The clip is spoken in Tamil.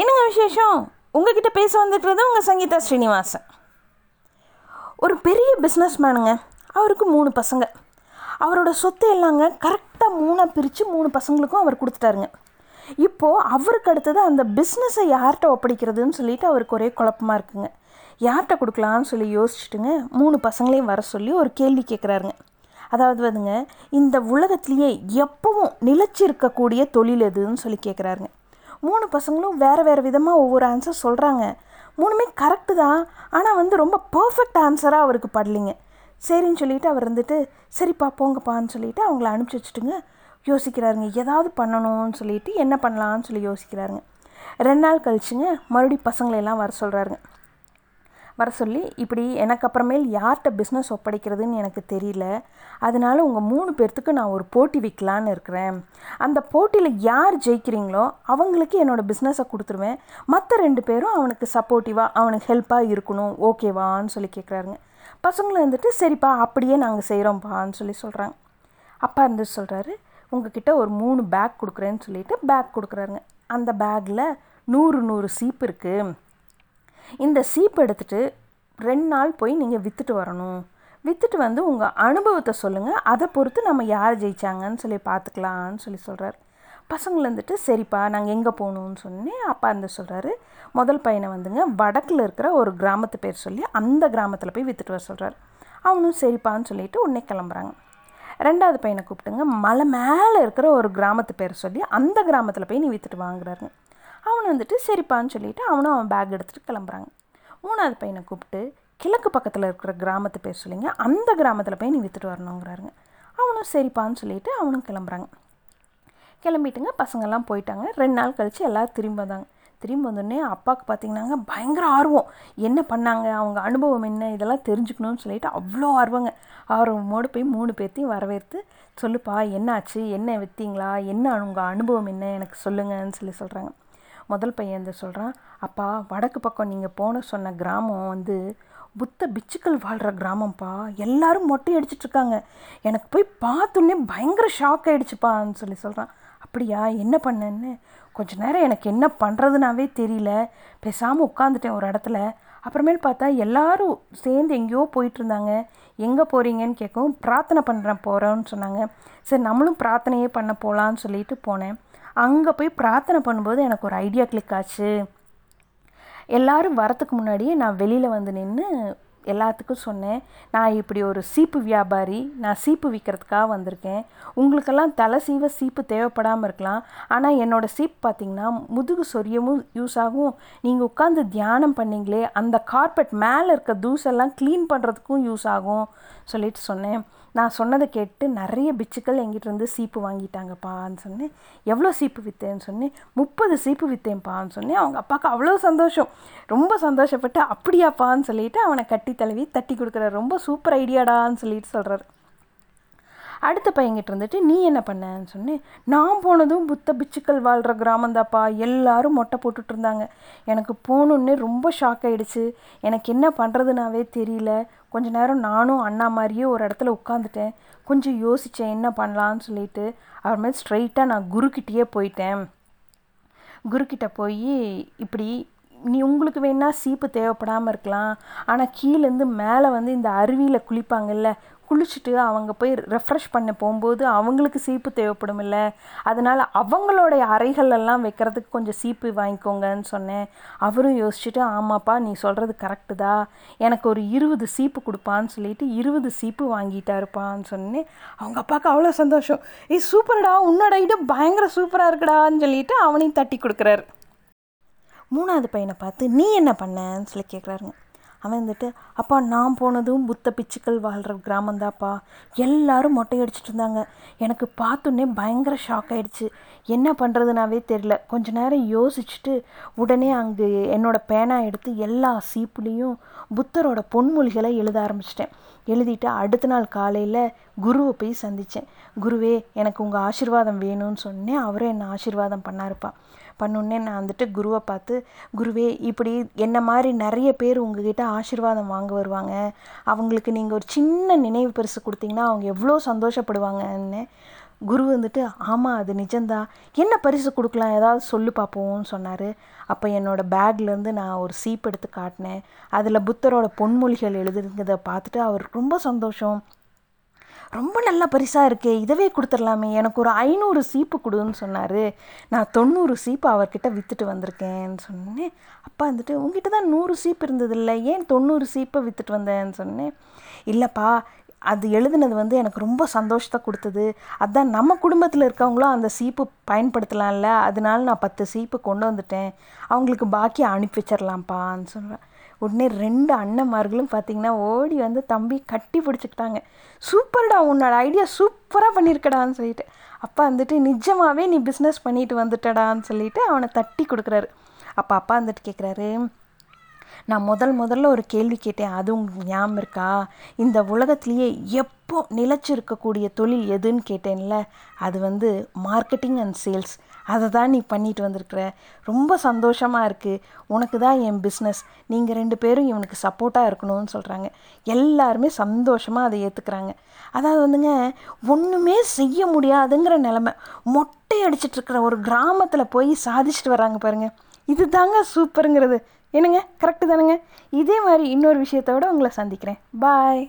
என்னங்க விசேஷம்? உங்ககிட்ட பேச வந்துக்கிறது உங்கள் சங்கீதா ஸ்ரீனிவாசன். ஒரு பெரிய பிஸ்னஸ் மேனுங்க அவருக்கு மூணு பசங்க. அவரோட சொத்து எல்லாங்க கரெக்டாக மூணாக பிரித்து மூணு பசங்களுக்கும் அவர் கொடுத்துட்டாருங்க. இப்போது அவருக்கு அடுத்தது அந்த பிஸ்னஸை யார்கிட்ட ஒப்படைக்கிறதுன்னு சொல்லிட்டு அவருக்கு ஒரே குழப்பமாக இருக்குங்க. யார்கிட்ட கொடுக்கலான்னு சொல்லி யோசிச்சுட்டுங்க மூணு பசங்களையும் வர சொல்லி ஒரு கேள்வி கேட்குறாருங்க அதாவது வந்துங்க இந்த உலகத்திலேயே எப்பவும் நிலைச்சி இருக்கக்கூடிய தொழில் எதுன்னு சொல்லி கேட்குறாருங்க மூணு பசங்களும் வேறு வேறு விதமாக ஒவ்வொரு ஆன்சர் சொல்கிறாங்க மூணுமே கரெக்டு தான். ஆனால் வந்து ரொம்ப பர்ஃபெக்ட் ஆன்சராக அவருக்கு படலிங்க. சரின்னு சொல்லிட்டு அவர் வந்துட்டு சரிப்பா போங்கப்பான்னு சொல்லிட்டு அவங்கள அனுப்பிச்சி வச்சுட்டுங்க யோசிக்கிறாருங்க. ஏதாவது பண்ணணும்னு சொல்லிட்டு என்ன பண்ணலான்னு சொல்லி யோசிக்கிறாருங்க. ரெண்டு நாள் கழிச்சுங்க மறுபடியும் பசங்களையெல்லாம் வர சொல்கிறாருங்க வர சொல்லி இப்படி எனக்கு அப்புறமேல் யார்கிட்ட பிஸ்னஸ் ஒப்படைக்கிறதுன்னு எனக்கு தெரியல. அதனால உங்கள் மூணு பேர்த்துக்கு நான் ஒரு போட்டி விற்கலான்னு இருக்கிறேன். அந்த போட்டியில் யார் ஜெயிக்கிறீங்களோ அவங்களுக்கு என்னோடய பிஸ்னஸை கொடுத்துருவேன். மற்ற ரெண்டு பேரும் அவனுக்கு சப்போர்ட்டிவாக அவனுக்கு ஹெல்ப்பாக இருக்கணும். ஓகேவான்னு சொல்லி கேட்குறாருங்க பசங்களை வந்துட்டு சரிப்பா அப்படியே நாங்கள் செய்கிறோம்ப்பான்னு சொல்லி சொல்கிறாங்க அப்பா இருந்து சொல்கிறாரு உங்ககிட்ட ஒரு மூணு பேக் கொடுக்குறேன்னு சொல்லிட்டு பேக் கொடுக்குறாருங்க. அந்த பேக்கில் நூறு நூறு சீப்பு இருக்குது இந்த சீப் எடுத்துகிட்டு ரெண்டு நாள் போய் நீங்கள் விற்றுட்டு வரணும். விற்றுட்டு வந்து உங்கள் அனுபவத்தை சொல்லுங்கள் அதை பொறுத்து நம்ம யார் ஜெயிச்சாங்கன்னு சொல்லி பார்த்துக்கலான்னு சொல்லி சொல்கிறார் பசங்களை வந்துட்டு சரிப்பா நாங்கள் எங்கே போகணுன்னு சொன்னே அப்பா இருந்து சொல்கிறாரு முதல் பையனை வந்துங்க வடக்கில் இருக்கிற ஒரு கிராமத்து பேர் சொல்லி அந்த கிராமத்தில் போய் விற்றுட்டு வர சொல்கிறார் அவனும் சரிப்பான்னு சொல்லிட்டு உடனே கிளம்புறாங்க. ரெண்டாவது பையனை கூப்பிட்டுங்க மலை மேலே இருக்கிற ஒரு கிராமத்து பேர் சொல்லி அந்த கிராமத்தில் போய் நீ விற்றுட்டு வாங்குறாருங்க. அவன் வந்துட்டு சரிப்பான்னு சொல்லிவிட்டு அவனும் அவன் பேக் எடுத்துகிட்டு கிளம்புறாங்க. மூணாவது பையனை கூப்பிட்டு கிழக்கு பக்கத்தில் இருக்கிற கிராமத்து பேர் சொல்லிங்க. அந்த கிராமத்தில் போய் நீ விற்றுட்டு வரணுங்கிறாருங்க அவனும் சரிப்பான்னு சொல்லிவிட்டு அவனும் கிளம்புறாங்க. கிளம்பிட்டுங்க பசங்கள்லாம் போயிட்டாங்க. ரெண்டு நாள் கழித்து எல்லோரும் திரும்பி வந்தாங்க. திரும்பி வந்தோடனே அப்பாவுக்கு பார்த்தீங்கன்னாங்க பயங்கர ஆர்வம். என்ன பண்ணாங்க? அவங்க அனுபவம் என்ன? இதெல்லாம் தெரிஞ்சுக்கணும்னு சொல்லிட்டு அவ்வளோ ஆர்வங்க. ஆர்வமோடு போய் மூணு பேர்த்தையும் வரவேற்று சொல்லுப்பா என்னாச்சு? என்ன விற்றீங்களா என்ன உங்கள் அனுபவம் என்ன? எனக்கு சொல்லுங்கன்னு சொல்லி சொல்கிறாங்க முதல் பையன் வந்து சொல்கிறான் அப்பா வடக்கு பக்கம் நீங்கள் போன சொன்ன கிராமம் வந்து புத்த பிச்சுக்கள் வாழ்கிற கிராமம்ப்பா. எல்லாரும் மொட்டை அடிச்சிட்ருக்காங்க எனக்கு போய் பார்த்தோன்னே பயங்கர ஷாக் ஆகிடுச்சுப்பான்னு சொல்லி சொல்கிறான் அப்படியா என்ன பண்ணேன்னு? கொஞ்ச நேரம் எனக்கு என்ன பண்ணுறதுனாவே தெரியல. பேசாமல் உட்காந்துட்டேன் ஒரு இடத்துல. அப்புறமேல் பார்த்தா எல்லாரும் சேர்ந்து எங்கேயோ போயிட்டுருந்தாங்க எங்கே போகிறீங்கன்னு கேட்கவும் பிரார்த்தனை பண்ணுறேன் போகிறோன்னு சொன்னாங்க. சரி நம்மளும் பிரார்த்தனையே பண்ண போகலான்னு சொல்லிட்டு போனேன். அங்கே போய் பிரார்த்தனை பண்ணும்போது எனக்கு ஒரு ஐடியா கிளிக் ஆச்சு. எல்லோரும் வரத்துக்கு முன்னாடியே நான் வெளியில் வந்து நின்று எல்லாத்துக்கும் சொன்னேன் நான் இப்படி ஒரு சீப்பு வியாபாரி நான் சீப்பு விற்கிறதுக்காக வந்திருக்கேன். உங்களுக்கெல்லாம் தலை சீவ சீப்பு தேவைப்படாமல் இருக்கலாம். ஆனால் என்னோடய சீப் பார்த்திங்கன்னா முதுகு சொரியமும் யூஸ் ஆகும். நீங்கள் உட்காந்து தியானம் பண்ணிங்களே அந்த கார்பெட் மேலே இருக்க தூசெல்லாம் க்ளீன் பண்ணுறதுக்கும் யூஸ் ஆகும் சொல்லிட்டு சொன்னேன். நான் சொன்னதை கேட்டு நிறைய பிச்சுக்கள் எங்கிட்ட இருந்து சீப்பு வாங்கிட்டாங்கப்பான்னு சொன்னேன். எவ்வளோ சீப்பு விற்றேன்னு சொன்னேன். முப்பது சீப்பு விற்றேன்ப்பான்னு சொன்னேன். அவங்க அப்பாவுக்கு அவ்வளோ சந்தோஷம். ரொம்ப சந்தோஷப்பட்டு அப்படியாப்பான்னு சொல்லிட்டு அவனை கட்டி தழுவி தட்டி கொடுக்குறாரு ரொம்ப சூப்பர் ஐடியாடான்னு சொல்லிட்டு சொல்கிறாரு அடுத்த பையன்கிட்ட இருந்துட்டு நீ என்ன பண்ணன்னு சொன்னேன். நான் போனதும் புத்த பிச்சுக்கள் வாழ்கிற கிராமந்தாப்பா எல்லாரும் மொட்டை போட்டுட்டு இருந்தாங்க. எனக்கு போகணுன்னே ரொம்ப ஷாக் ஆகிடுச்சு எனக்கு என்ன பண்ணுறதுனாவே தெரியல. கொஞ்ச நேரம் நானும் அண்ணா மாதிரியே ஒரு இடத்துல உட்காந்துட்டேன் கொஞ்சம் யோசித்தேன் என்ன பண்ணலான்னு சொல்லிட்டு. அப்புறமேல் ஸ்ட்ரைட்டாக நான் குருக்கிட்டேயே போயிட்டேன். குருக்கிட்ட போய் இப்படி நீ உங்களுக்கு வேணால் சீப்பு தேவைப்படாமல் இருக்கலாம். ஆனால் கீழேருந்து மேலே வந்து இந்த அருவியில் குளிப்பாங்கல்ல குளிச்சுட்டு அவங்க போய் ரெஃப்ரெஷ் பண்ண போகும்போது அவங்களுக்கு சீப்பு தேவைப்படும் இல்லை அதனால் அவங்களுடைய அறைகளெல்லாம் வைக்கிறதுக்கு கொஞ்சம் சீப்பு வாங்கிக்கோங்கன்னு சொன்னேன். அவரும் யோசிச்சுட்டு ஆமாப்பா நீ சொல்கிறது கரெக்டு தான். எனக்கு ஒரு இருபது சீப்பு கொடுப்பான்னு சொல்லிட்டு இருபது சீப்பு வாங்கிட்டாருப்பான்னு சொன்னேன். அவங்க அப்பாவுக்கு அவ்வளோ சந்தோஷம். ஏ சூப்பர்டா உன்னோட பயங்கர சூப்பராக இருக்குடான்னு சொல்லிட்டு அவனையும் தட்டி கொடுக்குறாரு. மூணாவது பையனை பார்த்து நீ என்ன பண்ணன்னு சொல்லி கேட்குறாருங்க அவன் வந்துட்டு அப்பா நான் போனதும் புத்த பிச்சுக்கள் வாழ்கிற கிராமந்தாப்பா எல்லாரும் மொட்டை அடிச்சிட்டு இருந்தாங்க. எனக்கு பார்த்தோன்னே பயங்கர ஷாக் ஆகிடுச்சு என்ன பண்ணுறதுனாவே தெரில கொஞ்ச நேரம் யோசிச்சுட்டு உடனே அங்கே என்னோடய பேனா எடுத்து எல்லா சீப்புலேயும் புத்தரோட பொன்மொழிகளை எழுத ஆரம்பிச்சிட்டேன். எழுதிட்டு அடுத்த நாள் காலையில் குருவை போய் சந்தித்தேன் குருவே எனக்கு உங்கள் ஆசிர்வாதம் வேணும்னு சொன்னேன். அவரும் என்னை ஆசீர்வாதம் பண்ணாருப்பா. பண்ணுன்னே நான் வந்துட்டு குருவை பார்த்து குருவே இப்படி என்ன மாதிரி நிறைய பேர் உங்ககிட்ட ஆசீர்வாதம் வாங்க வருவாங்க. அவங்களுக்கு நீங்கள் ஒரு சின்ன நினைவு பரிசு கொடுத்தீங்கன்னா அவங்க எவ்வளோ சந்தோஷப்படுவாங்கன்னு. குரு வந்துட்டு ஆமாம் அது நிஜம்தான் என்ன பரிசு கொடுக்கலாம்? ஏதாவது சொல்லு பார்ப்போம்னு சொன்னார். அப்போ என்னோடய பேக்லேருந்து நான் ஒரு சீப் எடுத்து காட்டினேன். அதில் புத்தரோட பொன்மொழிகள் எழுதுங்கிறத பார்த்துட்டு அவர் ரொம்ப சந்தோஷம். ரொம்ப நல்ல பரிசாக இருக்கே இதவே கொடுத்துடலாமே. எனக்கு ஒரு ஐநூறு சீப்பு கொடுன்னு சொன்னார். நான் தொண்ணூறு சீப்பு அவர்கிட்ட விற்றுட்டு வந்திருக்கேன்னு சொன்னேன். அப்பா வந்துட்டு உங்ககிட்ட தான் நூறு சீப்பு இருந்தது இல்லை ஏன் தொண்ணூறு சீப்பை விற்றுட்டு வந்தேன்னு சொன்னேன். இல்லைப்பா அது எழுதுனது வந்து எனக்கு ரொம்ப சந்தோஷத்தை கொடுத்தது. அதுதான் நம்ம குடும்பத்தில் இருக்கவங்களும் அந்த சீப்பு பயன்படுத்தலாம்ல. அதனால நான் பத்து சீப்பு கொண்டு வந்துட்டேன். அவங்களுக்கு பாக்கி அனுப்பி வச்சிடலாம்ப்பான்னு சொல்கிறேன் உடனே ரெண்டு அண்ணன்மார்களும் பார்த்தீங்கன்னா ஓடி வந்து தம்பி கட்டி பிடிச்சிக்கிட்டாங்க. சூப்பர்டா உன்னோட ஐடியா சூப்பராக பண்ணியிருக்கடான்னு சொல்லிட்டு. அப்பா வந்துட்டு நிஜமாகவே நீ பிஸ்னஸ் பண்ணிட்டு வந்துட்டடான்னு சொல்லிட்டு அவனை தட்டி கொடுக்குறாரு. அப்போ அப்பா வந்துட்டு கேட்குறாரு நான் முதல் முதல்ல ஒரு கேள்வி கேட்டேன் அது உங்களுக்கு ஞாபகம் இருக்கா? இந்த உலகத்திலேயே எப்போ நிலச்சிருக்கக்கூடிய தொழில் எதுன்னு கேட்டேன்ல அது வந்து மார்க்கெட்டிங் அண்ட் சேல்ஸ் அதை தான் நீ பண்ணிட்டு வந்திருக்கிற. ரொம்ப சந்தோஷமாக இருக்குது உனக்கு தான் என் பிஸ்னஸ் நீங்கள் ரெண்டு பேரும் இவனுக்கு சப்போர்ட்டாக இருக்கணும்னு சொல்கிறாங்க எல்லாருமே சந்தோஷமாக அதை ஏற்றுக்கிறாங்க அதாவது வந்துங்க ஒன்றுமே செய்ய முடியாதுங்கிற நிலமை. மொட்டை அடிச்சிட்ருக்கிற ஒரு கிராமத்தில் போய் சாதிச்சுட்டு வராங்க பாருங்கள் இது தாங்க சூப்பருங்கிறது என்னங்க? கரெக்டு தானுங்க. இதே மாதிரி இன்னொரு விஷயத்தோடு உங்களை சந்திக்கிறேன். பாய்